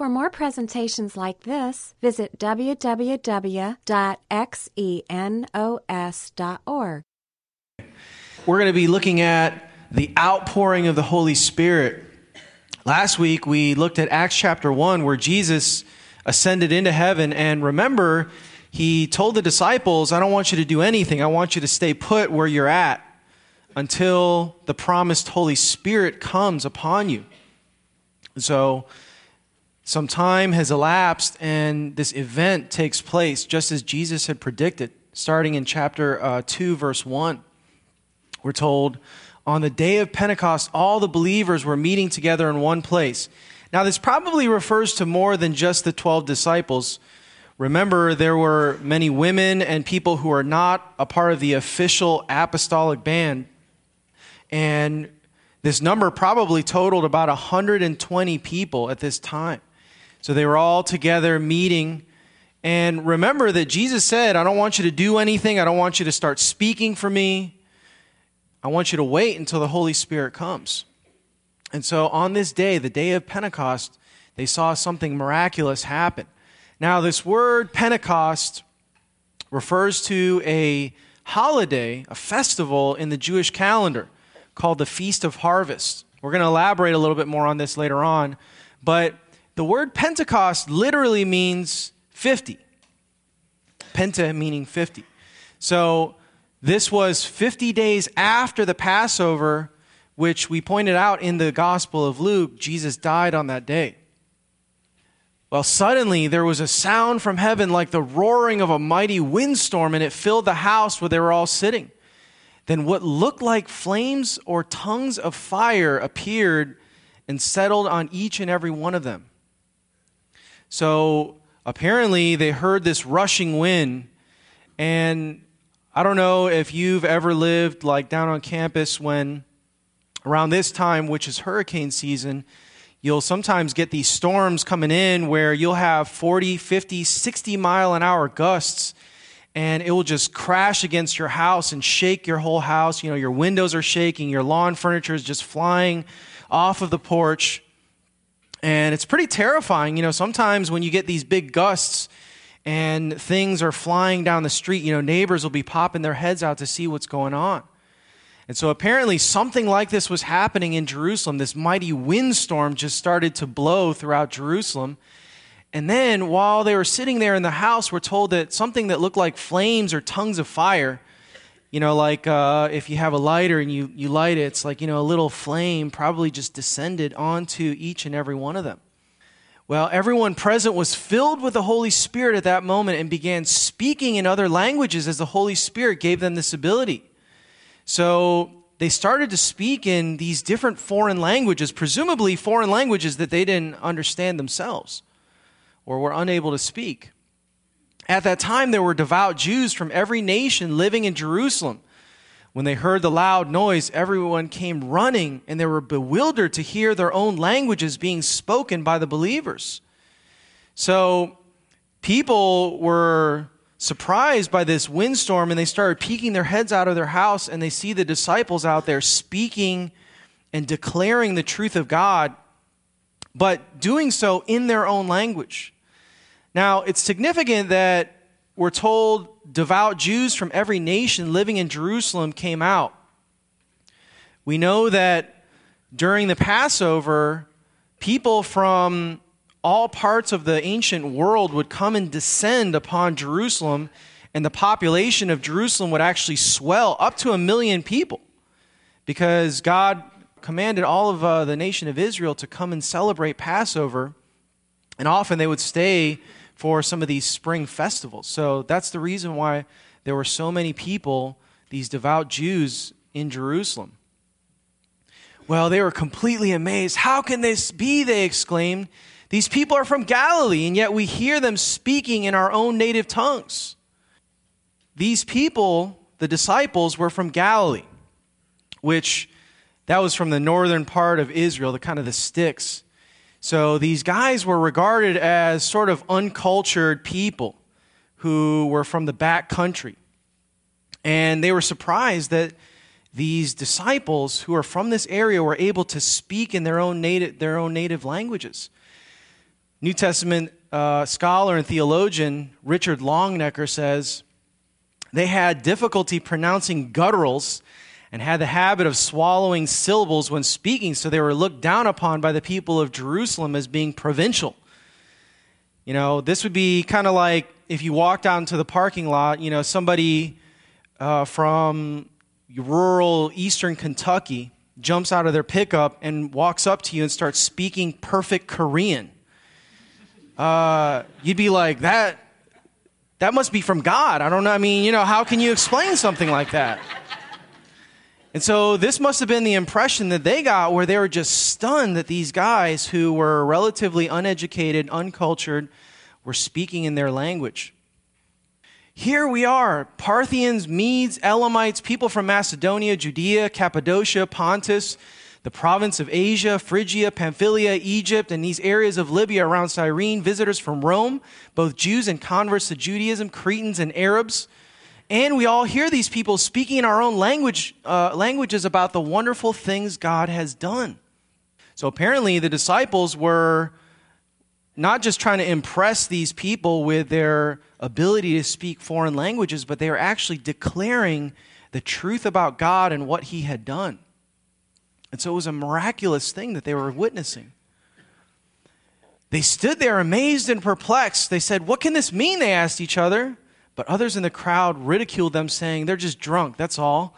For more presentations like this, visit www.xenos.org. We're going to be looking at the outpouring of the Holy Spirit. Last week, we looked at Acts chapter 1, where Jesus ascended into heaven. And remember, he told the disciples, I don't want you to do anything. I want you to stay put where you're at until the promised Holy Spirit comes upon you. So, some time has elapsed, and this event takes place just as Jesus had predicted, starting in chapter uh, 2, verse 1. We're told, on the day of Pentecost, all the believers were meeting together in one place. Now, this probably refers to more than just the 12 disciples. Remember, there were many women and people who are not a part of the official apostolic band. And this number probably totaled about 120 people at this time. So they were all together meeting. And remember that Jesus said, I don't want you to do anything. I don't want you to start speaking for me. I want you to wait until the Holy Spirit comes. And so on this day, the day of Pentecost, they saw something miraculous happen. Now, this word Pentecost refers to a holiday, a festival in the Jewish calendar called the Feast of Harvest. We're going to elaborate a little bit more on this later on. But the word Pentecost literally means 50. Penta meaning 50. So this was 50 days after the Passover, which we pointed out in the Gospel of Luke. Jesus died on that day. Well, suddenly there was a sound from heaven like the roaring of a mighty windstorm, and it filled the house where they were all sitting. Then what looked like flames or tongues of fire appeared and settled on each and every one of them. So apparently they heard this rushing wind. And I don't know if you've ever lived like down on campus when around this time, which is hurricane season, you'll sometimes get these storms coming in where you'll have 40, 50, 60 mile an hour gusts and it will just crash against your house and shake your whole house. You know, your windows are shaking, your lawn furniture is just flying off of the porch. And it's pretty terrifying. You know, sometimes when you get these big gusts and things are flying down the street, you know, neighbors will be popping their heads out to see what's going on. And so apparently something like this was happening in Jerusalem. This mighty windstorm just started to blow throughout Jerusalem. And then while they were sitting there in the house, we're told that something that looked like flames or tongues of fire you know, like uh, if you have a lighter and you, you light it, it's like, you know, a little flame probably just descended onto each and every one of them. Well, everyone present was filled with the Holy Spirit at that moment and began speaking in other languages as the Holy Spirit gave them this ability. So they started to speak in these different foreign languages, presumably foreign languages that they didn't understand themselves or were unable to speak. At that time, there were devout Jews from every nation living in Jerusalem. When they heard the loud noise, everyone came running, and they were bewildered to hear their own languages being spoken by the believers. So, people were surprised by this windstorm, and they started peeking their heads out of their house, and they see the disciples out there speaking and declaring the truth of God, but doing so in their own language. Now, it's significant that we're told devout Jews from every nation living in Jerusalem came out. We know that during the Passover, people from all parts of the ancient world would come and descend upon Jerusalem, and the population of Jerusalem would actually swell up to a million people because God commanded all of uh, the nation of Israel to come and celebrate Passover, and often they would stay for some of these spring festivals. So that's the reason why there were so many people, these devout Jews in Jerusalem. Well, they were completely amazed. How can this be? They exclaimed. These people are from Galilee, and yet we hear them speaking in our own native tongues. These people, the disciples, were from Galilee, which that was from the northern part of Israel, the kind of the sticks. So these guys were regarded as sort of uncultured people who were from the back country. And they were surprised that these disciples who are from this area were able to speak in their own native, their own native languages. New Testament uh, scholar and theologian Richard Longnecker says they had difficulty pronouncing gutturals and had the habit of swallowing syllables when speaking, so they were looked down upon by the people of Jerusalem as being provincial. You know, this would be kind of like if you walked out into the parking lot, you know, somebody uh, from rural eastern Kentucky jumps out of their pickup and walks up to you and starts speaking perfect Korean. Uh, you'd be like, that, that must be from God. I don't know. I mean, you know, how can you explain something like that? And so this must have been the impression that they got where they were just stunned that these guys who were relatively uneducated, uncultured, were speaking in their language. Here we are Parthians, Medes, Elamites, people from Macedonia, Judea, Cappadocia, Pontus, the province of Asia, Phrygia, Pamphylia, Egypt, and these areas of Libya around Cyrene, visitors from Rome, both Jews and converts to Judaism, Cretans and Arabs. And we all hear these people speaking in our own language, uh, languages about the wonderful things God has done. So apparently, the disciples were not just trying to impress these people with their ability to speak foreign languages, but they were actually declaring the truth about God and what He had done. And so it was a miraculous thing that they were witnessing. They stood there amazed and perplexed. They said, What can this mean? They asked each other. But others in the crowd ridiculed them, saying, They're just drunk, that's all.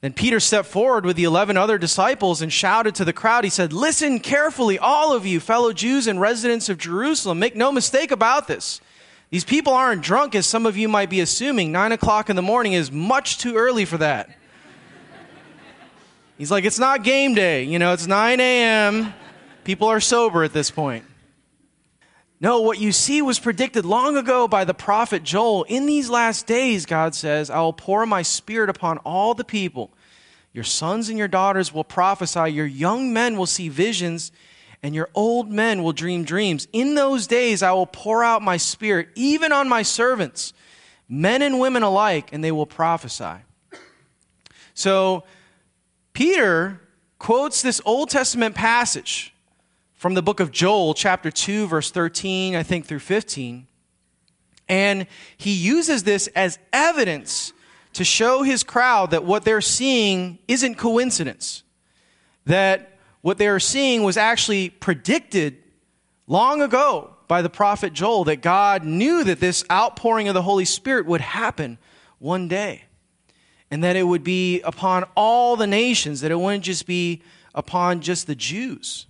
Then Peter stepped forward with the 11 other disciples and shouted to the crowd. He said, Listen carefully, all of you, fellow Jews and residents of Jerusalem. Make no mistake about this. These people aren't drunk, as some of you might be assuming. Nine o'clock in the morning is much too early for that. He's like, It's not game day. You know, it's 9 a.m. People are sober at this point. No, what you see was predicted long ago by the prophet Joel. In these last days, God says, I will pour my spirit upon all the people. Your sons and your daughters will prophesy, your young men will see visions, and your old men will dream dreams. In those days, I will pour out my spirit, even on my servants, men and women alike, and they will prophesy. So, Peter quotes this Old Testament passage from the book of Joel, chapter 2, verse 13, I think, through 15. And he uses this as evidence to show his crowd that what they're seeing isn't coincidence, that what they're seeing was actually predicted long ago by the prophet Joel, that God knew that this outpouring of the Holy Spirit would happen one day, and that it would be upon all the nations, that it wouldn't just be upon just the Jews.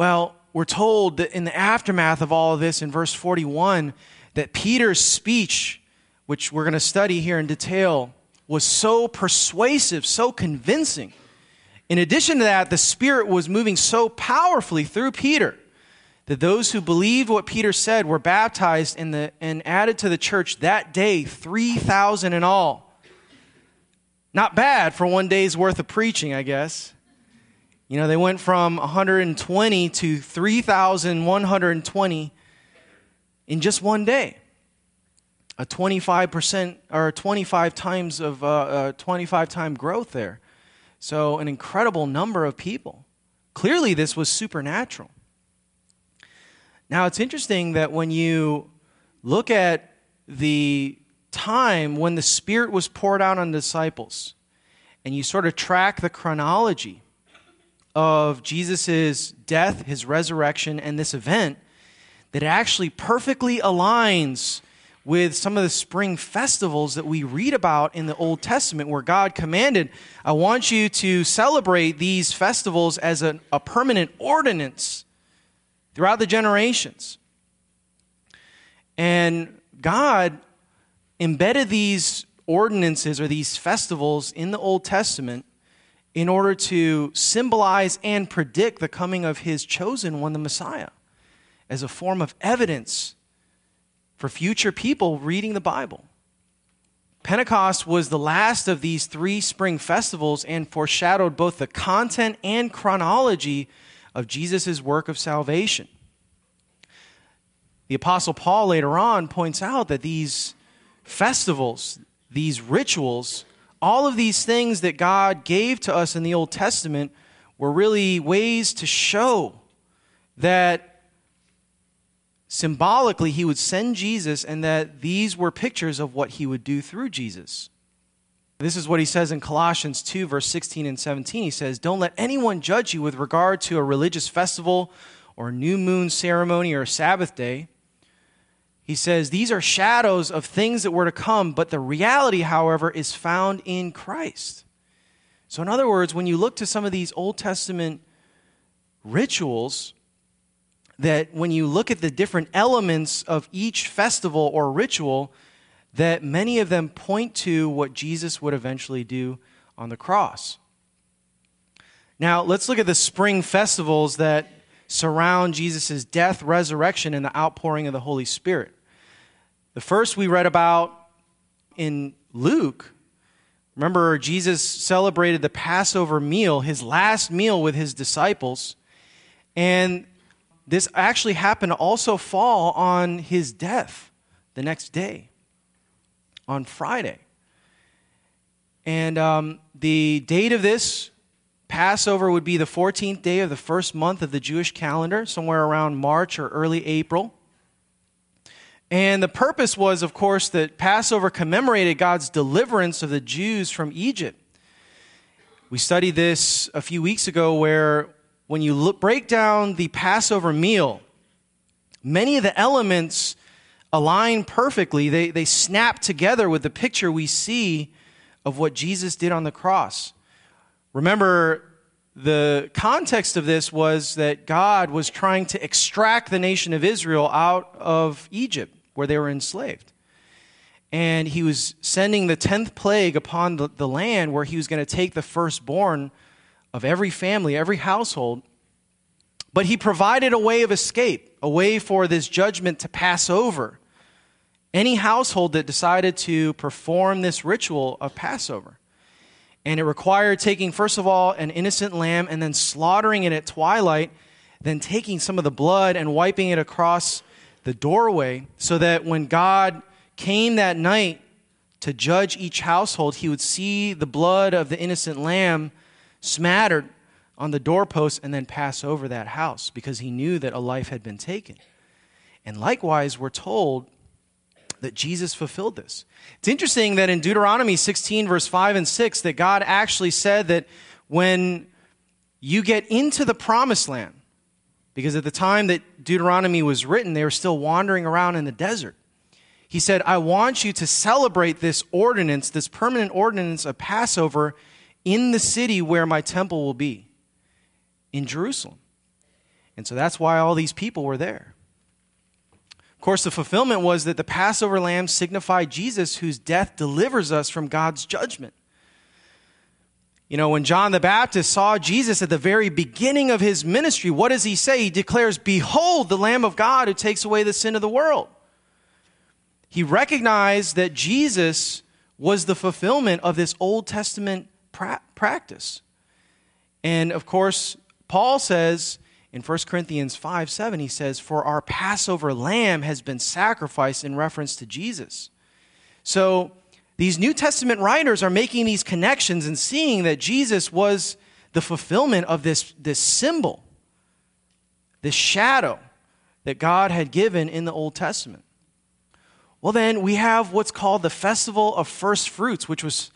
Well, we're told that in the aftermath of all of this, in verse 41, that Peter's speech, which we're going to study here in detail, was so persuasive, so convincing. In addition to that, the Spirit was moving so powerfully through Peter that those who believed what Peter said were baptized in the, and added to the church that day, 3,000 in all. Not bad for one day's worth of preaching, I guess. You know, they went from 120 to 3,120 in just one day. A 25% or 25 times of uh, uh, 25 time growth there. So, an incredible number of people. Clearly, this was supernatural. Now, it's interesting that when you look at the time when the Spirit was poured out on disciples, and you sort of track the chronology, of Jesus' death, his resurrection, and this event that actually perfectly aligns with some of the spring festivals that we read about in the Old Testament, where God commanded, I want you to celebrate these festivals as a, a permanent ordinance throughout the generations. And God embedded these ordinances or these festivals in the Old Testament in order to symbolize and predict the coming of his chosen one, the Messiah, as a form of evidence for future people reading the Bible. Pentecost was the last of these three spring festivals and foreshadowed both the content and chronology of Jesus' work of salvation. The Apostle Paul later on points out that these festivals, these rituals, all of these things that God gave to us in the Old Testament were really ways to show that symbolically he would send Jesus and that these were pictures of what he would do through Jesus. This is what he says in Colossians 2, verse 16 and 17. He says, Don't let anyone judge you with regard to a religious festival or new moon ceremony or Sabbath day. He says, These are shadows of things that were to come, but the reality, however, is found in Christ. So, in other words, when you look to some of these Old Testament rituals, that when you look at the different elements of each festival or ritual, that many of them point to what Jesus would eventually do on the cross. Now, let's look at the spring festivals that surround Jesus' death, resurrection, and the outpouring of the Holy Spirit. The first we read about in Luke. Remember, Jesus celebrated the Passover meal, his last meal with his disciples. And this actually happened to also fall on his death the next day on Friday. And um, the date of this Passover would be the 14th day of the first month of the Jewish calendar, somewhere around March or early April. And the purpose was, of course, that Passover commemorated God's deliverance of the Jews from Egypt. We studied this a few weeks ago, where when you look, break down the Passover meal, many of the elements align perfectly. They, they snap together with the picture we see of what Jesus did on the cross. Remember, the context of this was that God was trying to extract the nation of Israel out of Egypt, where they were enslaved. And he was sending the 10th plague upon the, the land, where he was going to take the firstborn of every family, every household. But he provided a way of escape, a way for this judgment to pass over any household that decided to perform this ritual of Passover. And it required taking, first of all, an innocent lamb and then slaughtering it at twilight, then taking some of the blood and wiping it across the doorway so that when God came that night to judge each household, he would see the blood of the innocent lamb smattered on the doorpost and then pass over that house because he knew that a life had been taken. And likewise, we're told that Jesus fulfilled this. It's interesting that in Deuteronomy 16, verse 5 and 6, that God actually said that when you get into the promised land, because at the time that Deuteronomy was written, they were still wandering around in the desert. He said, I want you to celebrate this ordinance, this permanent ordinance of Passover in the city where my temple will be, in Jerusalem. And so that's why all these people were there. Of course, the fulfillment was that the Passover lamb signified Jesus, whose death delivers us from God's judgment. You know, when John the Baptist saw Jesus at the very beginning of his ministry, what does he say? He declares, Behold, the Lamb of God who takes away the sin of the world. He recognized that Jesus was the fulfillment of this Old Testament pra- practice. And of course, Paul says in 1 Corinthians 5 7, he says, For our Passover lamb has been sacrificed in reference to Jesus. So these New Testament writers are making these connections and seeing that Jesus was the fulfillment of this, this symbol, this shadow that God had given in the Old Testament. Well, then we have what's called the Festival of First Fruits, which was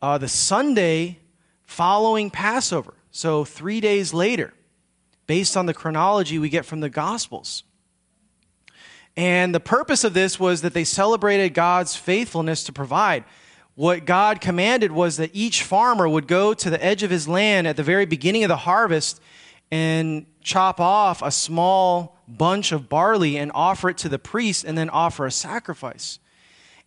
uh, the Sunday following Passover. So, three days later based on the chronology we get from the Gospels. And the purpose of this was that they celebrated God's faithfulness to provide. What God commanded was that each farmer would go to the edge of his land at the very beginning of the harvest and chop off a small bunch of barley and offer it to the priest and then offer a sacrifice.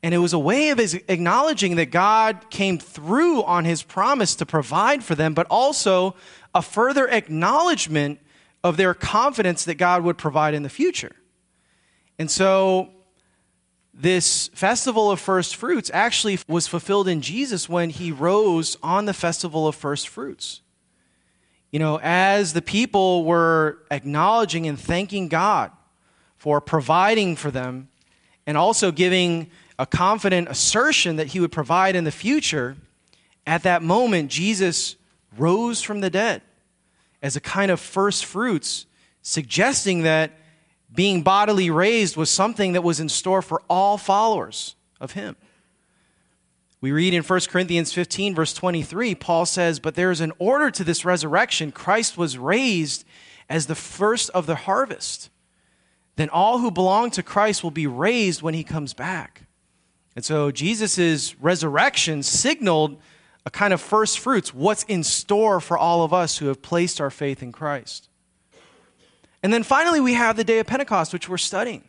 And it was a way of his acknowledging that God came through on his promise to provide for them, but also a further acknowledgement of their confidence that God would provide in the future. And so, this festival of first fruits actually was fulfilled in Jesus when he rose on the festival of first fruits. You know, as the people were acknowledging and thanking God for providing for them and also giving a confident assertion that he would provide in the future, at that moment, Jesus rose from the dead as a kind of first fruits suggesting that being bodily raised was something that was in store for all followers of him. We read in 1 Corinthians 15, verse 23, Paul says, But there is an order to this resurrection. Christ was raised as the first of the harvest. Then all who belong to Christ will be raised when he comes back. And so Jesus' resurrection signaled a kind of first fruits, what's in store for all of us who have placed our faith in Christ. And then finally, we have the day of Pentecost, which we're studying.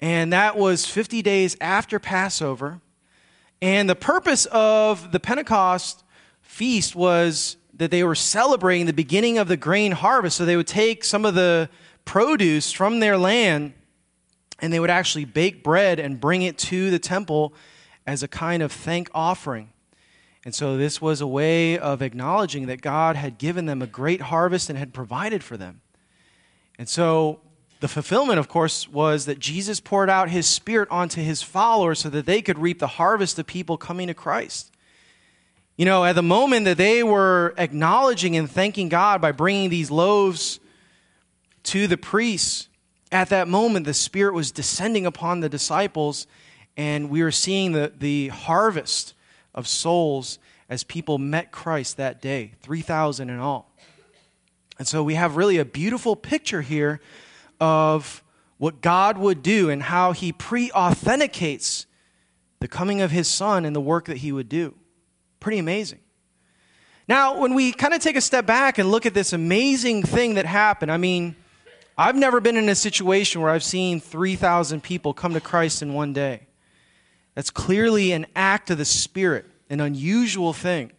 And that was 50 days after Passover. And the purpose of the Pentecost feast was that they were celebrating the beginning of the grain harvest. So they would take some of the produce from their land and they would actually bake bread and bring it to the temple as a kind of thank offering. And so this was a way of acknowledging that God had given them a great harvest and had provided for them. And so the fulfillment, of course, was that Jesus poured out his spirit onto his followers so that they could reap the harvest of people coming to Christ. You know, at the moment that they were acknowledging and thanking God by bringing these loaves to the priests, at that moment the Spirit was descending upon the disciples, and we were seeing the, the harvest of souls as people met Christ that day 3,000 in all. And so we have really a beautiful picture here of what God would do and how he pre authenticates the coming of his son and the work that he would do. Pretty amazing. Now, when we kind of take a step back and look at this amazing thing that happened, I mean, I've never been in a situation where I've seen 3,000 people come to Christ in one day. That's clearly an act of the Spirit, an unusual thing.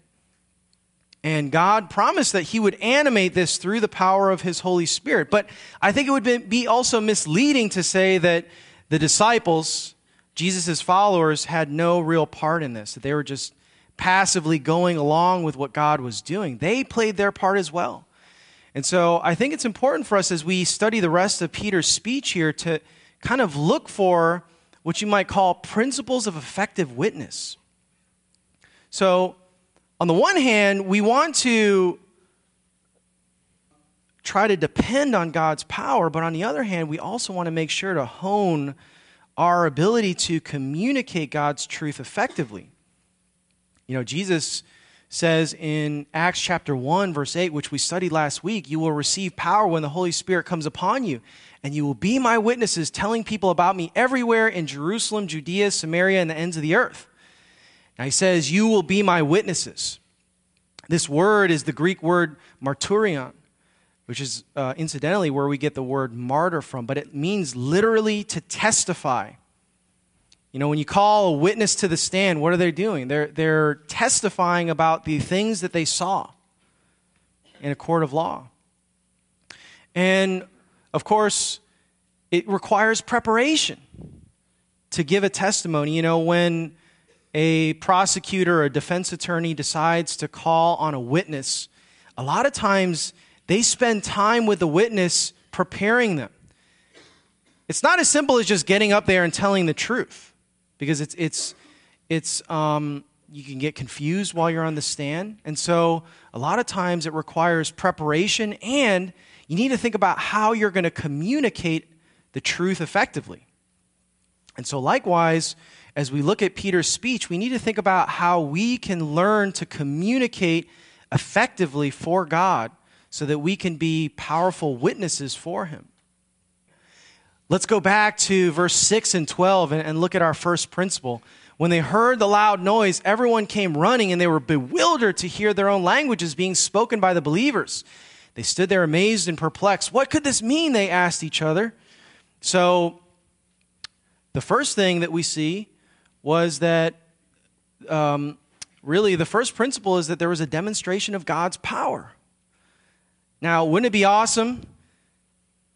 And God promised that He would animate this through the power of His Holy Spirit. But I think it would be also misleading to say that the disciples, Jesus' followers, had no real part in this, that they were just passively going along with what God was doing. They played their part as well. And so I think it's important for us as we study the rest of Peter's speech here to kind of look for what you might call principles of effective witness. So, on the one hand, we want to try to depend on God's power, but on the other hand, we also want to make sure to hone our ability to communicate God's truth effectively. You know, Jesus says in Acts chapter 1, verse 8, which we studied last week, you will receive power when the Holy Spirit comes upon you, and you will be my witnesses, telling people about me everywhere in Jerusalem, Judea, Samaria, and the ends of the earth. Now he says, You will be my witnesses. This word is the Greek word marturion, which is uh, incidentally where we get the word martyr from, but it means literally to testify. You know, when you call a witness to the stand, what are they doing? They're, they're testifying about the things that they saw in a court of law. And of course, it requires preparation to give a testimony. You know, when a prosecutor or a defense attorney decides to call on a witness, a lot of times they spend time with the witness preparing them. It's not as simple as just getting up there and telling the truth because it's, it's, it's, um, you can get confused while you're on the stand. And so a lot of times it requires preparation and you need to think about how you're going to communicate the truth effectively. And so, likewise, as we look at Peter's speech, we need to think about how we can learn to communicate effectively for God so that we can be powerful witnesses for Him. Let's go back to verse 6 and 12 and, and, look at our first principle. When they heard the loud noise, everyone came running and they were bewildered to hear their own languages being spoken by the believers. They stood there amazed and perplexed. What could this mean? They asked each other. So, the first thing that we see was that um, really the first principle is that there was a demonstration of God's power. Now, wouldn't it be awesome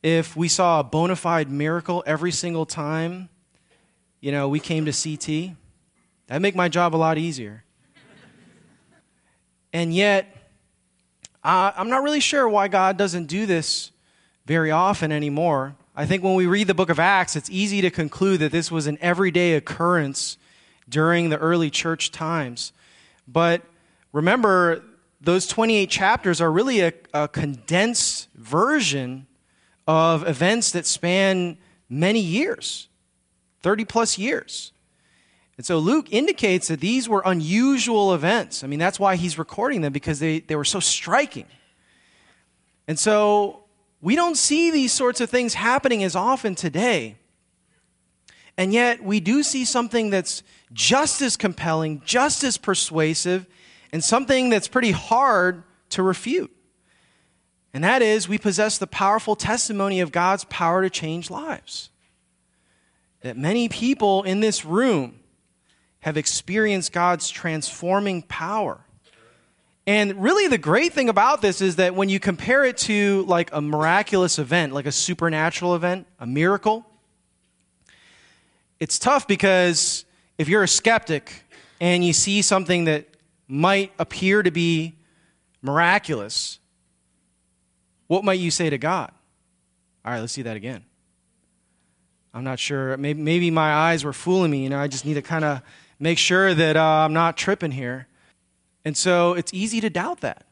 if we saw a bona fide miracle every single time, you know, we came to CT? That'd make my job a lot easier. and yet, I'm not really sure why God doesn't do this very often anymore. I think when we read the book of Acts, it's easy to conclude that this was an everyday occurrence during the early church times. But remember, those 28 chapters are really a, a condensed version of events that span many years 30 plus years. And so Luke indicates that these were unusual events. I mean, that's why he's recording them because they, they were so striking. And so we don't see these sorts of things happening as often today. And yet we do see something that's just as compelling, just as persuasive, and something that's pretty hard to refute. And that is, we possess the powerful testimony of God's power to change lives. That many people in this room have experienced God's transforming power. And really, the great thing about this is that when you compare it to like a miraculous event, like a supernatural event, a miracle, it's tough because if you're a skeptic and you see something that might appear to be miraculous, what might you say to God? All right, let's see that again. I'm not sure. Maybe, maybe my eyes were fooling me. You know, I just need to kind of make sure that uh, I'm not tripping here. And so it's easy to doubt that.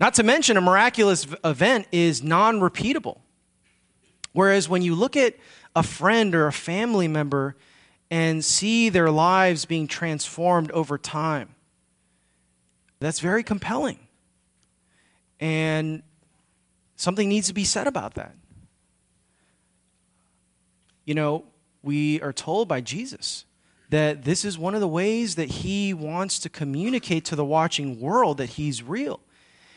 Not to mention, a miraculous event is non repeatable. Whereas when you look at a friend or a family member and see their lives being transformed over time, that's very compelling. And something needs to be said about that. You know, we are told by Jesus that this is one of the ways that he wants to communicate to the watching world that he's real.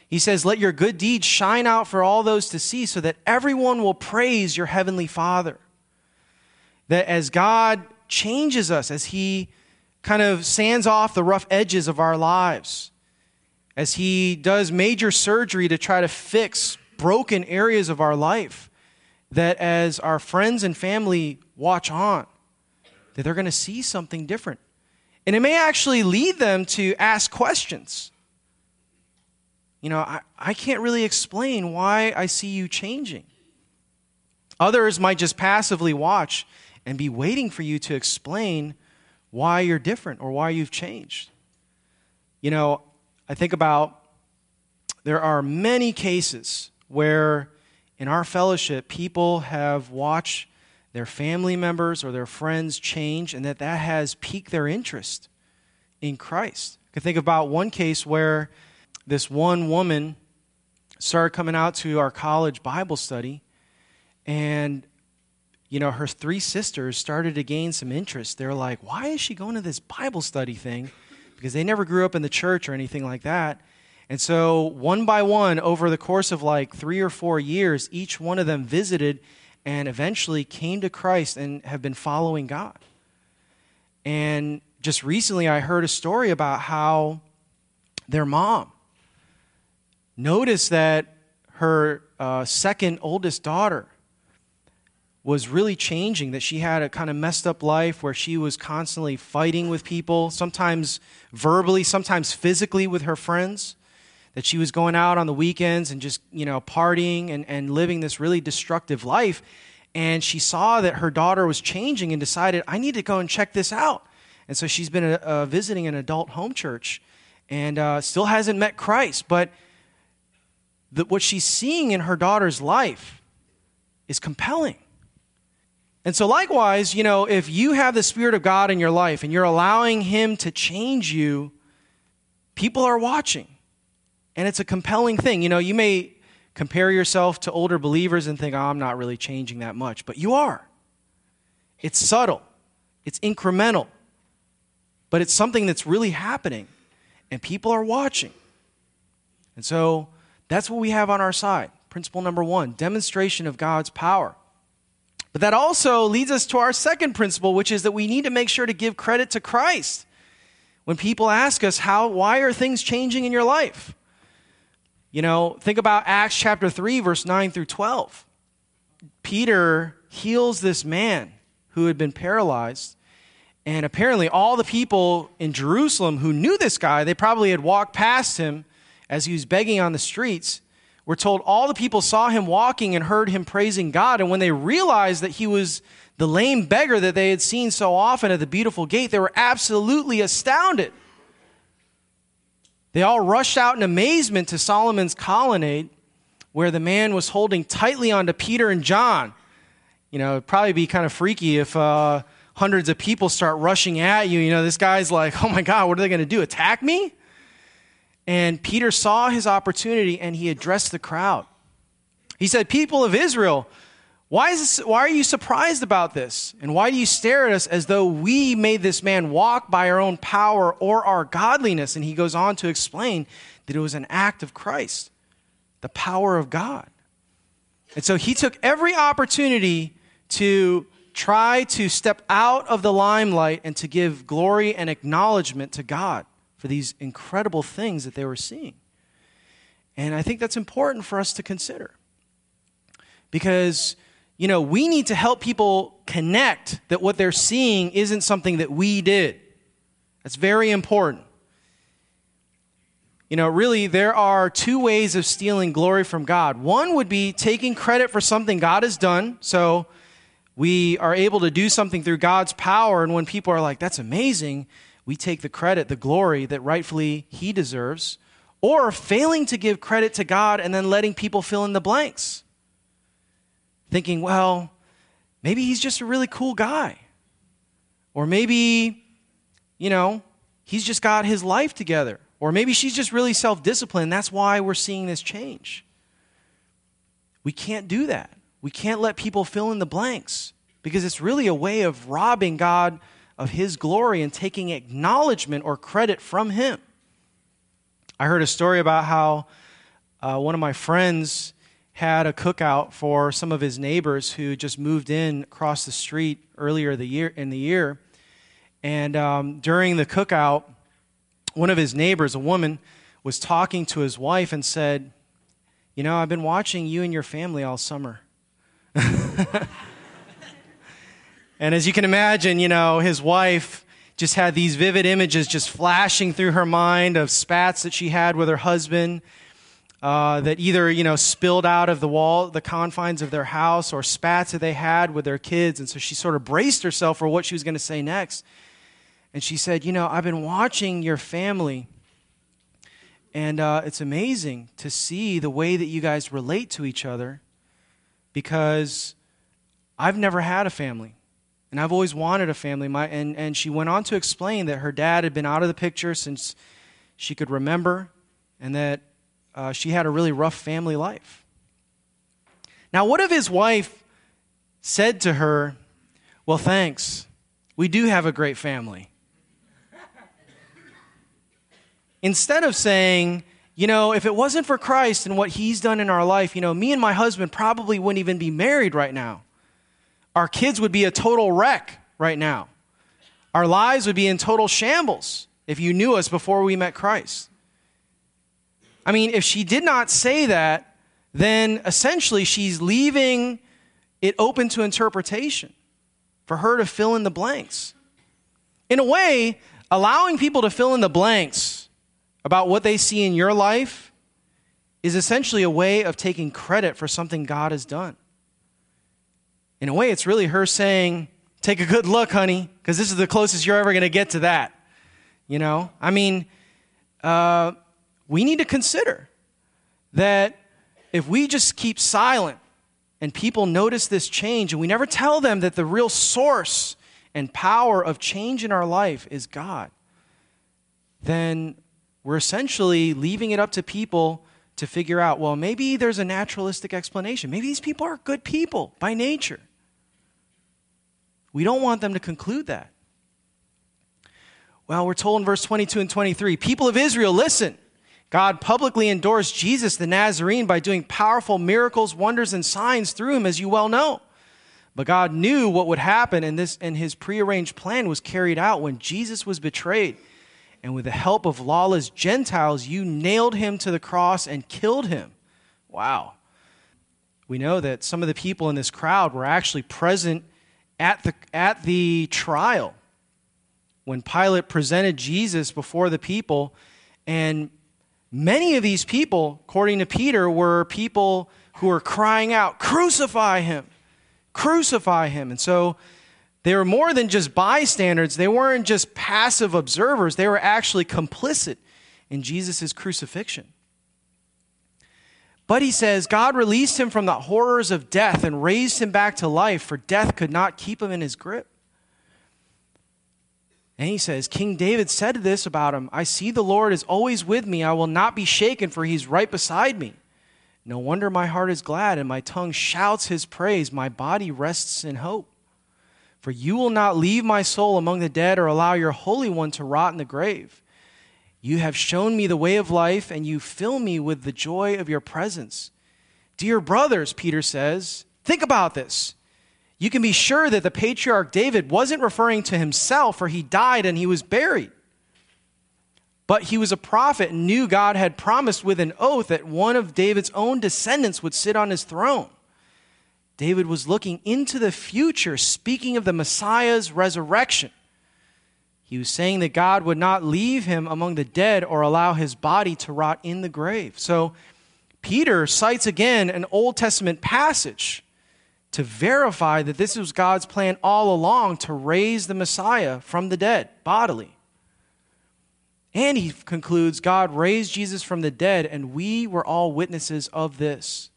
He says, Let your good deeds shine out for all those to see, so that everyone will praise your heavenly Father. That as God changes us, as he kind of sands off the rough edges of our lives, as he does major surgery to try to fix broken areas of our life, that as our friends and family watch on, that they're going to see something different. And it may actually lead them to ask questions. You know, I, I can't really explain why I see you changing. Others might just passively watch and be waiting for you to explain why you're different or why you've changed. You know, I think about there are many cases where in our fellowship people have watched their family members or their friends change and that that has piqued their interest in Christ. I can think about one case where this one woman started coming out to our college Bible study and you know her three sisters started to gain some interest. They're like, "Why is she going to this Bible study thing?" Because they never grew up in the church or anything like that. And so, one by one, over the course of like three or four years, each one of them visited and eventually came to Christ and have been following God. And just recently, I heard a story about how their mom noticed that her uh, second oldest daughter was really changing, that she had a kind of messed up life where she was constantly fighting with people, sometimes verbally, sometimes physically with her friends that she was going out on the weekends and just, you know, partying and, and living this really destructive life. And she saw that her daughter was changing and decided, I need to go and check this out. And so she's been uh, visiting an adult home church and uh, still hasn't met Christ. But the, what she's seeing in her daughter's life is compelling. And so, likewise, you know, if you have the Spirit of God in your life and you're allowing Him to change you, people are watching. And it's a compelling thing. You know, you may compare yourself to older believers and think, oh, I'm not really changing that much. But you are. It's subtle, it's incremental, but it's something that's really happening, and people are watching. And so that's what we have on our side. Principle number one demonstration of God's power. But that also leads us to our second principle, which is that we need to make sure to give credit to Christ. When people ask us, how, why are things changing in your life? You know, think about Acts chapter 3, verse 9 through 12. Peter heals this man who had been paralyzed. And apparently, all the people in Jerusalem who knew this guy, they probably had walked past him as he was begging on the streets. We're told all the people saw him walking and heard him praising God. And when they realized that he was the lame beggar that they had seen so often at the beautiful gate, they were absolutely astounded. They all rushed out in amazement to Solomon's colonnade, where the man was holding tightly onto Peter and John. You know, it'd probably be kind of freaky if uh, hundreds of people start rushing at you. You know, this guy's like, oh my God, what are they going to do? Attack me? And Peter saw his opportunity and he addressed the crowd. He said, People of Israel, why, is this, why are you surprised about this? And why do you stare at us as though we made this man walk by our own power or our godliness? And he goes on to explain that it was an act of Christ, the power of God. And so he took every opportunity to try to step out of the limelight and to give glory and acknowledgement to God for these incredible things that they were seeing. And I think that's important for us to consider. Because you know, we need to help people connect that what they're seeing isn't something that we did. That's very important. You know, really, there are two ways of stealing glory from God. One would be taking credit for something God has done. So we are able to do something through God's power. And when people are like, that's amazing, we take the credit, the glory that rightfully He deserves. Or failing to give credit to God and then letting people fill in the blanks thinking, well, maybe he's just a really cool guy. Or maybe, you know, he's just got his life together. Or maybe she's just really self disciplined. That's why we're seeing this change. We can't do that. We can't let people fill in the blanks because it's really a way of robbing God of his glory and taking acknowledgement or credit from him. I heard a story about how uh, one of my friends had a cookout for some of his neighbors who just moved in across the street earlier the year in the year. And um, during the cookout, one of his neighbors, a woman, was talking to his wife and said, "You know, I've been watching you and your family all summer." and as you can imagine, you know, his wife just had these vivid images just flashing through her mind of spats that she had with her husband uh, that either you know spilled out of the wall, the confines of their house, or spats that they had with their kids, and so she sort of braced herself for what she was going to say next. And she said, "You know, I've been watching your family, and uh, it's amazing to see the way that you guys relate to each other, because I've never had a family." And I've always wanted a family. My, and, and she went on to explain that her dad had been out of the picture since she could remember, and that uh, she had a really rough family life. Now, what if his wife said to her, Well, thanks, we do have a great family? Instead of saying, you know, if it wasn't for Christ and what he's done in our life, you know, me and my husband probably wouldn't even be married right now. Our kids would be a total wreck right now. Our lives would be in total shambles if you knew us before we met Christ. I mean, if she did not say that, then essentially she's leaving it open to interpretation for her to fill in the blanks. In a way, allowing people to fill in the blanks about what they see in your life is essentially a way of taking credit for something God has done. In a way, it's really her saying, Take a good look, honey, because this is the closest you're ever going to get to that. You know? I mean, uh, we need to consider that if we just keep silent and people notice this change and we never tell them that the real source and power of change in our life is God, then we're essentially leaving it up to people to figure out well, maybe there's a naturalistic explanation. Maybe these people are good people by nature. We don't want them to conclude that. Well, we're told in verse 22 and 23 people of Israel, listen. God publicly endorsed Jesus the Nazarene by doing powerful miracles, wonders, and signs through him, as you well know. But God knew what would happen, and, this, and his prearranged plan was carried out when Jesus was betrayed. And with the help of lawless Gentiles, you nailed him to the cross and killed him. Wow. We know that some of the people in this crowd were actually present at the, at the trial when Pilate presented Jesus before the people. And Many of these people, according to Peter, were people who were crying out, Crucify him! Crucify him! And so they were more than just bystanders, they weren't just passive observers, they were actually complicit in Jesus' crucifixion. But he says, God released him from the horrors of death and raised him back to life, for death could not keep him in his grip. And he says, King David said this about him I see the Lord is always with me. I will not be shaken, for he's right beside me. No wonder my heart is glad and my tongue shouts his praise. My body rests in hope. For you will not leave my soul among the dead or allow your Holy One to rot in the grave. You have shown me the way of life, and you fill me with the joy of your presence. Dear brothers, Peter says, think about this. You can be sure that the patriarch David wasn't referring to himself, for he died and he was buried. But he was a prophet and knew God had promised with an oath that one of David's own descendants would sit on his throne. David was looking into the future, speaking of the Messiah's resurrection. He was saying that God would not leave him among the dead or allow his body to rot in the grave. So Peter cites again an Old Testament passage to verify that this was God's plan all along to raise the Messiah from the dead bodily. And he concludes God raised Jesus from the dead, and we were all witnesses of this,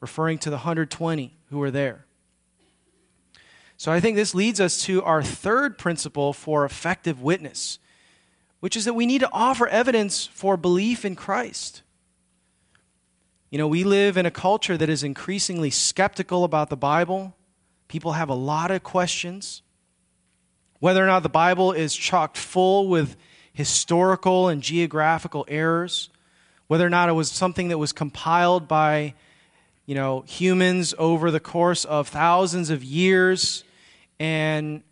referring to the 120 who were there. So I think this leads us to our third principle for effective witness, which is that we need to offer evidence for belief in Christ. You know, we live in a culture that is increasingly skeptical about the Bible. People have a lot of questions. Whether or not the Bible is chocked full with historical and geographical errors, whether or not it was something that was compiled by you know humans over the course of thousands of years and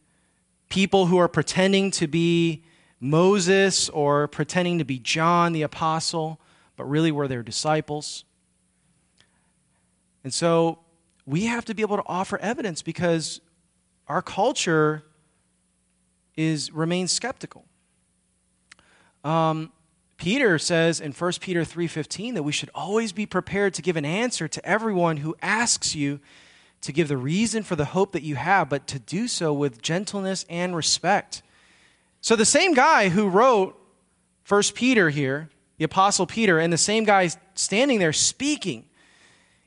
people who are pretending to be Moses or pretending to be John the apostle, but really were their disciples. And so we have to be able to offer evidence because our culture is remains skeptical. Um, Peter says in 1 Peter 3:15 that we should always be prepared to give an answer to everyone who asks you to give the reason for the hope that you have, but to do so with gentleness and respect. So, the same guy who wrote 1 Peter here, the Apostle Peter, and the same guy standing there speaking,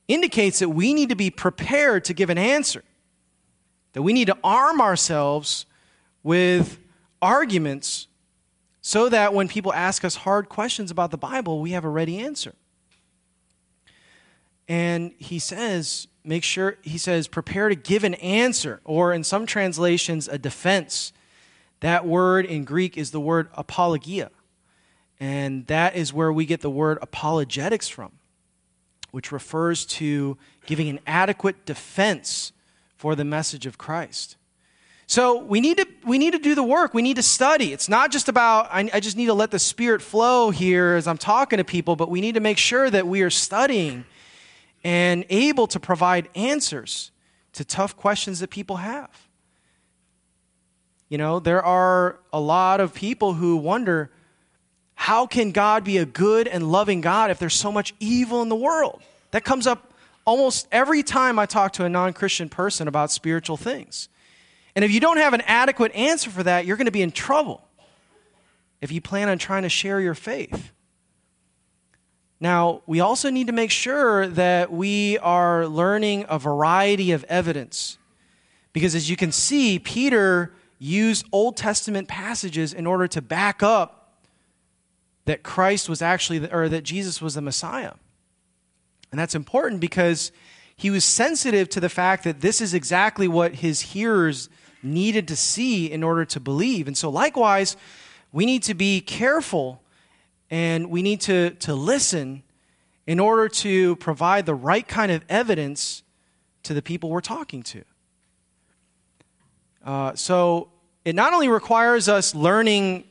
indicates that we need to be prepared to give an answer, that we need to arm ourselves with arguments so that when people ask us hard questions about the Bible, we have a ready answer. And he says, make sure, he says, prepare to give an answer, or in some translations, a defense. That word in Greek is the word apologia. And that is where we get the word apologetics from, which refers to giving an adequate defense for the message of Christ. So we need to we need to do the work. We need to study. It's not just about I, I, just need to let the Spirit flow here as I'm talking to people, but we need to make sure that we are studying and able to provide answers to tough questions that people have. You know, there are a lot of people who wonder how can God be a good and loving God if there's so much evil in the world? That comes up almost every time I talk to a non Christian person about spiritual things. And if you don't have an adequate answer for that, you're going to be in trouble if you plan on trying to share your faith. Now, we also need to make sure that we are learning a variety of evidence. Because as you can see, Peter used Old Testament passages in order to back up that Christ was actually, or that Jesus was the Messiah. And that's important because he was sensitive to the fact that this is exactly what his hearers needed to see in order to believe. And so, likewise, we need to be careful and we need to, to listen in order to provide the right kind of evidence to the people we're talking to. Uh, so it not only requires us learning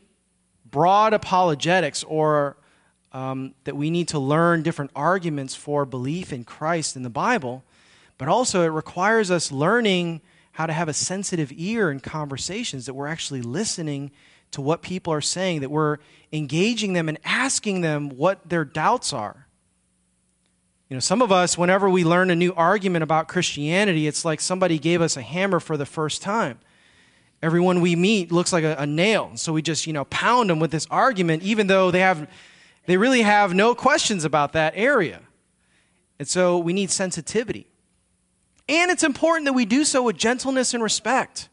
broad apologetics or um, that we need to learn different arguments for belief in Christ in the Bible, but also it requires us learning how to have a sensitive ear in conversations, that we're actually listening to what people are saying, that we're engaging them and asking them what their doubts are. You know, some of us, whenever we learn a new argument about Christianity, it's like somebody gave us a hammer for the first time. Everyone we meet looks like a, a nail. So we just, you know, pound them with this argument, even though they have, they really have no questions about that area. And so we need sensitivity. And it's important that we do so with gentleness and respect.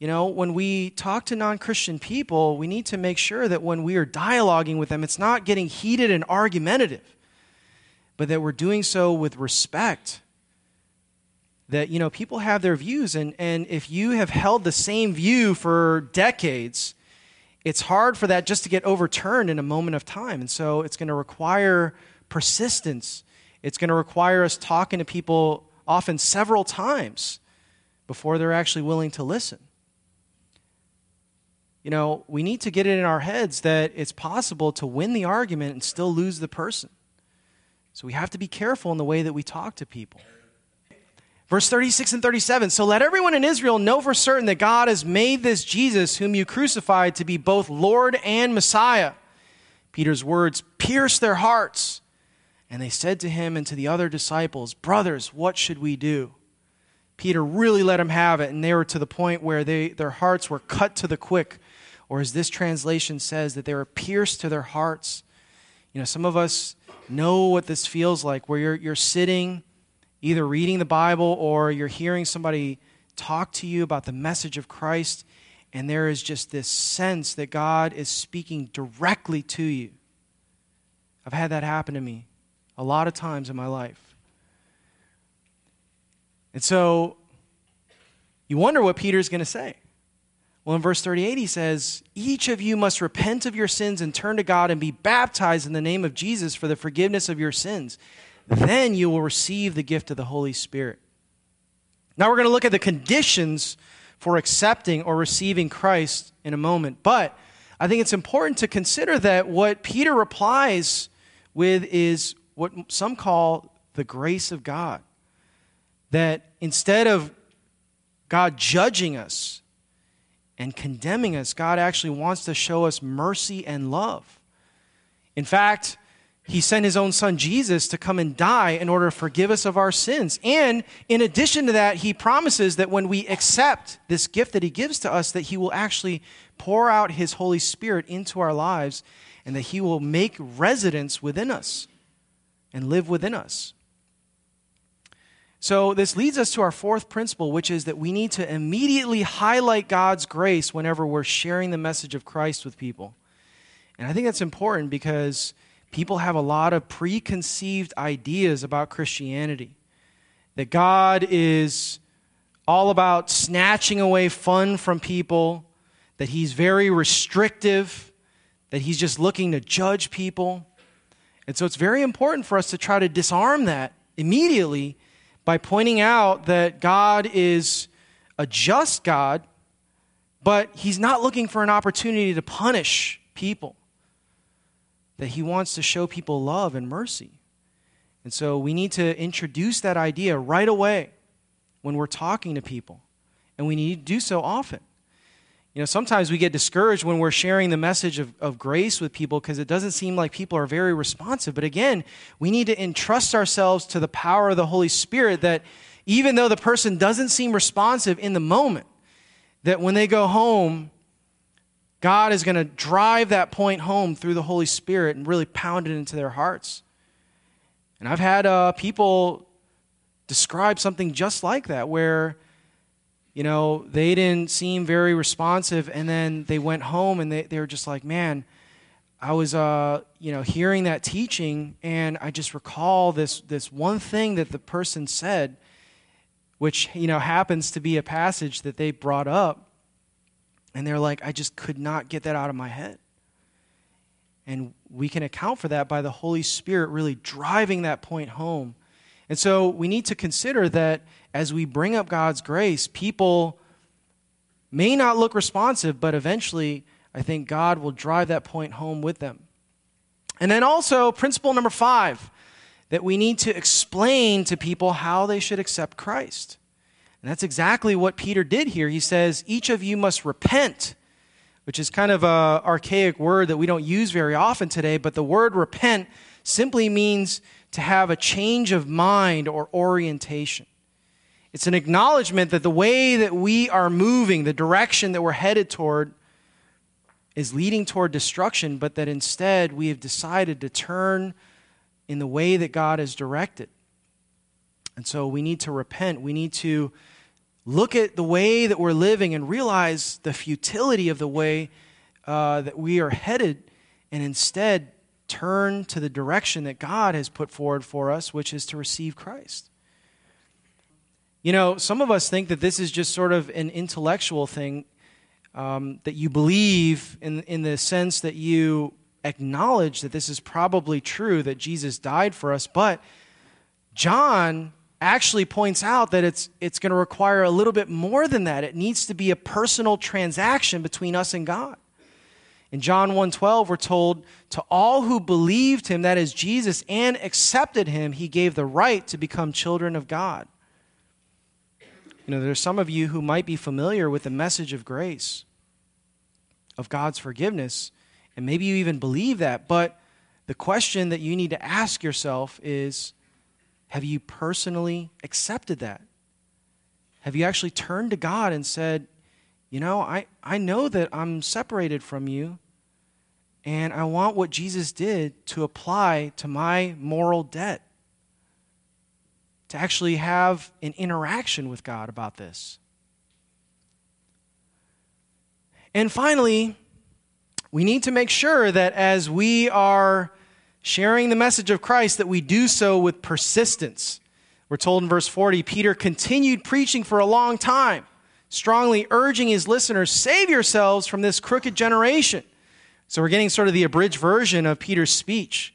You know, when we talk to non Christian people, we need to make sure that when we are dialoguing with them, it's not getting heated and argumentative, but that we're doing so with respect. That, you know, people have their views, and, and if you have held the same view for decades, it's hard for that just to get overturned in a moment of time. And so it's going to require persistence. It's going to require us talking to people often several times before they're actually willing to listen. You know, we need to get it in our heads that it's possible to win the argument and still lose the person. So we have to be careful in the way that we talk to people. Verse 36 and 37 So let everyone in Israel know for certain that God has made this Jesus, whom you crucified, to be both Lord and Messiah. Peter's words pierced their hearts. And they said to him and to the other disciples, Brothers, what should we do? Peter really let them have it, and they were to the point where they, their hearts were cut to the quick, or as this translation says, that they were pierced to their hearts. You know, some of us know what this feels like, where you're, you're sitting, either reading the Bible or you're hearing somebody talk to you about the message of Christ, and there is just this sense that God is speaking directly to you. I've had that happen to me a lot of times in my life. And so you wonder what Peter's going to say. Well, in verse 38, he says, Each of you must repent of your sins and turn to God and be baptized in the name of Jesus for the forgiveness of your sins. Then you will receive the gift of the Holy Spirit. Now we're going to look at the conditions for accepting or receiving Christ in a moment. But I think it's important to consider that what Peter replies with is what some call the grace of God. That instead of God judging us and condemning us, God actually wants to show us mercy and love. In fact, he sent his own son Jesus to come and die in order to forgive us of our sins. And in addition to that, he promises that when we accept this gift that he gives to us, that he will actually pour out his Holy Spirit into our lives and that he will make residence within us and live within us. So, this leads us to our fourth principle, which is that we need to immediately highlight God's grace whenever we're sharing the message of Christ with people. And I think that's important because people have a lot of preconceived ideas about Christianity. That God is all about snatching away fun from people, that He's very restrictive, that He's just looking to judge people. And so it's very important for us to try to disarm that immediately by pointing out that God is a just God, but He's not looking for an opportunity to punish people, that He wants to show people love and mercy. And so we need to introduce that idea right away when we're talking to people, and we need to do so often. You know, sometimes we get discouraged when we're sharing the message of, of grace with people because it doesn't seem like people are very responsive. But again, we need to entrust ourselves to the power of the Holy Spirit that even though the person doesn't seem responsive in the moment, that when they go home, God is going to drive that point home through the Holy Spirit and really pound it into their hearts. And I've had uh, people describe something just like that, where you know, they didn't seem very responsive. And then they went home and they, they were just like, man, I was, uh, you know, hearing that teaching, and I just recall this, this one thing that the person said, which, you know, happens to be a passage that they brought up. And they're like, I just could not get that out of my head. And we can account for that by the Holy Spirit really driving that point home. And so we need to consider that as we bring up God's grace, people may not look responsive, but eventually I think God will drive that point home with them. And then also, principle number five, that we need to explain to people how they should accept Christ. And that's exactly what Peter did here. He says, Each of you must repent, which is kind of an archaic word that we don't use very often today, but the word repent simply means to have a change of mind or orientation. It's an acknowledgement that the way that we are moving, the direction that we're headed toward, is leading toward destruction, but that instead we have decided to turn in the way that God has directed. And so we need to repent. We need to look at the way that we're living and realize the futility of the way uh, that we are headed, and instead turn to the direction that God has put forward for us, which is to receive Christ. You know, some of us think that this is just sort of an intellectual thing um, that you believe in, in the sense that you acknowledge that this is probably true, that Jesus died for us. But John actually points out that it's, it's going to require a little bit more than that. It needs to be a personal transaction between us and God. In John 1:12 we're told to all who believed him that is Jesus and accepted him he gave the right to become children of God. You know there's some of you who might be familiar with the message of grace of God's forgiveness and maybe you even believe that but the question that you need to ask yourself is have you personally accepted that? Have you actually turned to God and said, you know, I, I know that I'm separated from you, and I want what Jesus did to apply to my moral debt, to actually have an interaction with God about this. And finally, we need to make sure that as we are sharing the message of Christ, that we do so with persistence. We're told in verse 40 Peter continued preaching for a long time strongly urging his listeners, save yourselves from this crooked generation. So we're getting sort of the abridged version of Peter's speech.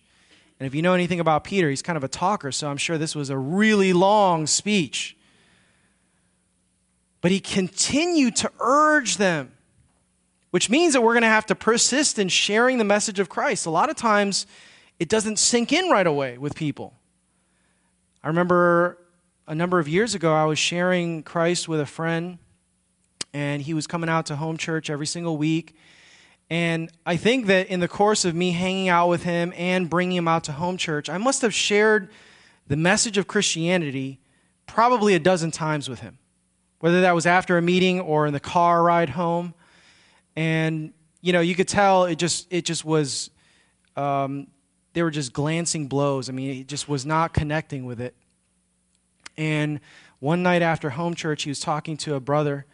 And if you know anything about Peter, he's kind of a talker, so I'm sure this was a really long speech. But he continued to urge them, which means that we're going to have to persist in sharing the message of Christ. A lot of times, it doesn't sink in right away with people. I remember a number of years ago, I was sharing Christ with a friend, and he was coming out to home church every single week. And I think that in the course of me hanging out with him and bringing him out to home church, I must have shared the message of Christianity probably a dozen times with him, whether that was after a meeting or in the car ride home. And you know, you could tell it just it just was um, they were just glancing blows. I mean, it just was not connecting with it. And one night after home church, he was talking to a brother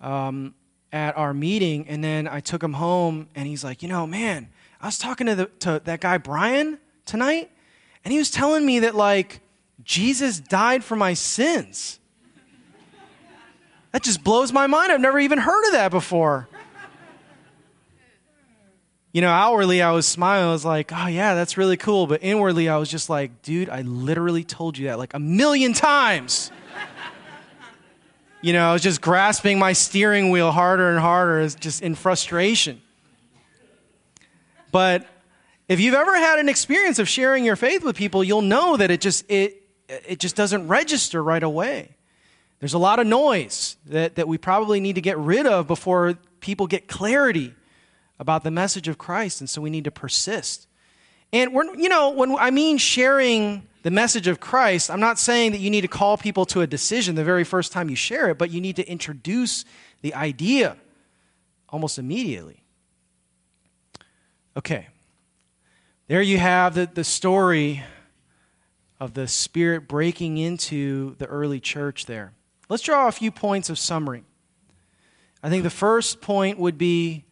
um, at our meeting, and then I took him home, and he's like, you know, man, I was talking to, the, to that guy Brian tonight, and he was telling me that like Jesus died for my sins. That just blows my mind. I've never even heard of that before. You know, outwardly I was smiling. I was like, oh, yeah, that's really cool. But inwardly I was just like, dude, I literally told you that like a million times. You know, I was just grasping my steering wheel harder and harder, just in frustration. But if you've ever had an experience of sharing your faith with people, you'll know that it just it it just doesn't register right away. There's a lot of noise that, that we probably need to get rid of before people get clarity about the message of Christ, and so we need to persist. And we're, you know, when I mean sharing the message of Christ, I'm not saying that you need to call people to a decision the very first time you share it, but you need to introduce the idea almost immediately. Okay. There you have the, the story of the Spirit breaking into the early church there. Let's draw a few points of summary. I think the first point would be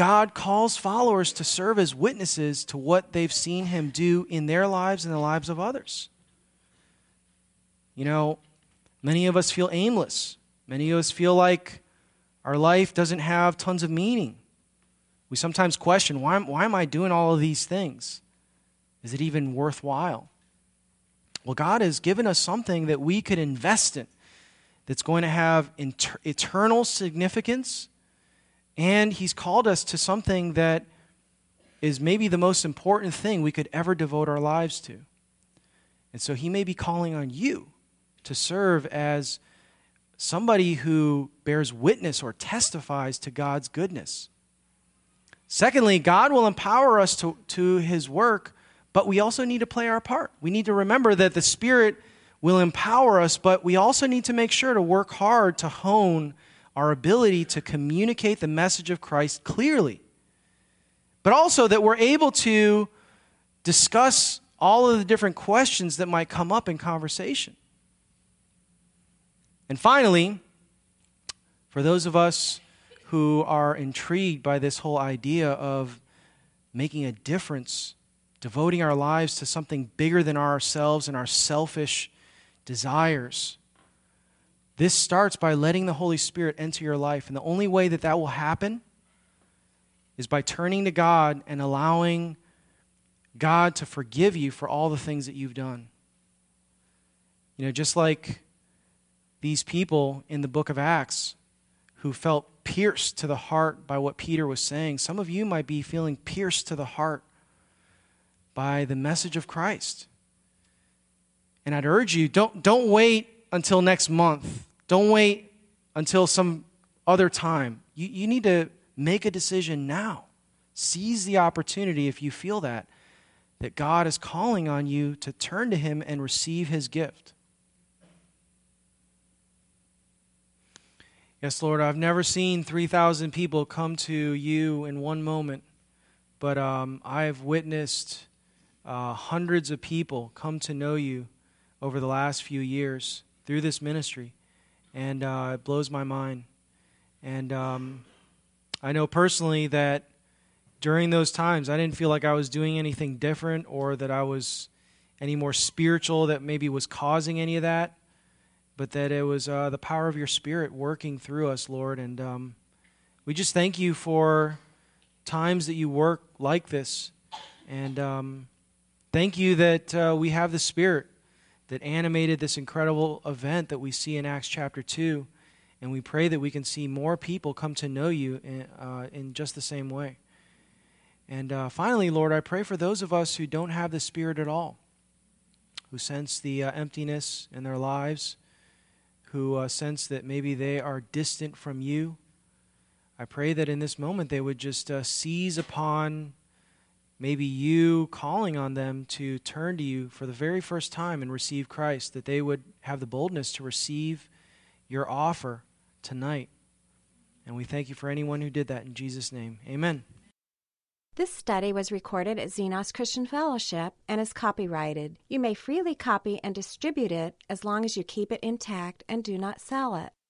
God calls followers to serve as witnesses to what they've seen Him do in their lives and the lives of others. You know, many of us feel aimless. Many of us feel like our life doesn't have tons of meaning. We sometimes question why, why am I doing all of these things? Is it even worthwhile? Well, God has given us something that we could invest in that's going to have inter- eternal significance and He's called us to something that is maybe the most important thing we could ever devote our lives to. And so He may be calling on you to serve as somebody who bears witness or testifies to God's goodness. Secondly, God will empower us to, to His work, but we also need to play our part. We need to remember that the Spirit will empower us, but we also need to make sure to work hard to hone our ability to communicate the message of Christ clearly. But also that we're able to discuss all of the different questions that might come up in conversation. And finally, for those of us who are intrigued by this whole idea of making a difference, devoting our lives to something bigger than ourselves and our selfish desires. This starts by letting the Holy Spirit enter your life. And the only way that that will happen is by turning to God and allowing God to forgive you for all the things that you've done. You know, just like these people in the book of Acts who felt pierced to the heart by what Peter was saying, some of you might be feeling pierced to the heart by the message of Christ. And I'd urge you don't, don't wait until next month. Don't wait until some other time. You, you need to make a decision now. Seize the opportunity if you feel that, that God is calling on you to turn to Him and receive His gift. Yes, Lord, I've never seen 3,000 people come to you in one moment, but um, I've witnessed uh, hundreds of people come to know you over the last few years through this ministry, and uh, it blows my mind. And um, I know personally that during those times, I didn't feel like I was doing anything different or that I was any more spiritual that maybe was causing any of that, but that it was uh, the power of your Spirit working through us, Lord. And um, we just thank you for times that you work like this. And um, thank you that uh, we have the Spirit that animated this incredible event that we see in Acts chapter 2. And we pray that we can see more people come to know you in, uh, in just the same way. And uh, finally, Lord, I pray for those of us who don't have the Spirit at all, who sense the uh, emptiness in their lives, who uh, sense that maybe they are distant from you. I pray that in this moment they would just uh, seize upon maybe you calling on them to turn to you for the very first time and receive Christ, that they would have the boldness to receive your offer tonight. And we thank you for anyone who did that in Jesus' name. Amen. This study was recorded at Xenos Christian Fellowship and is copyrighted. You may freely copy and distribute it as long as you keep it intact and do not sell it.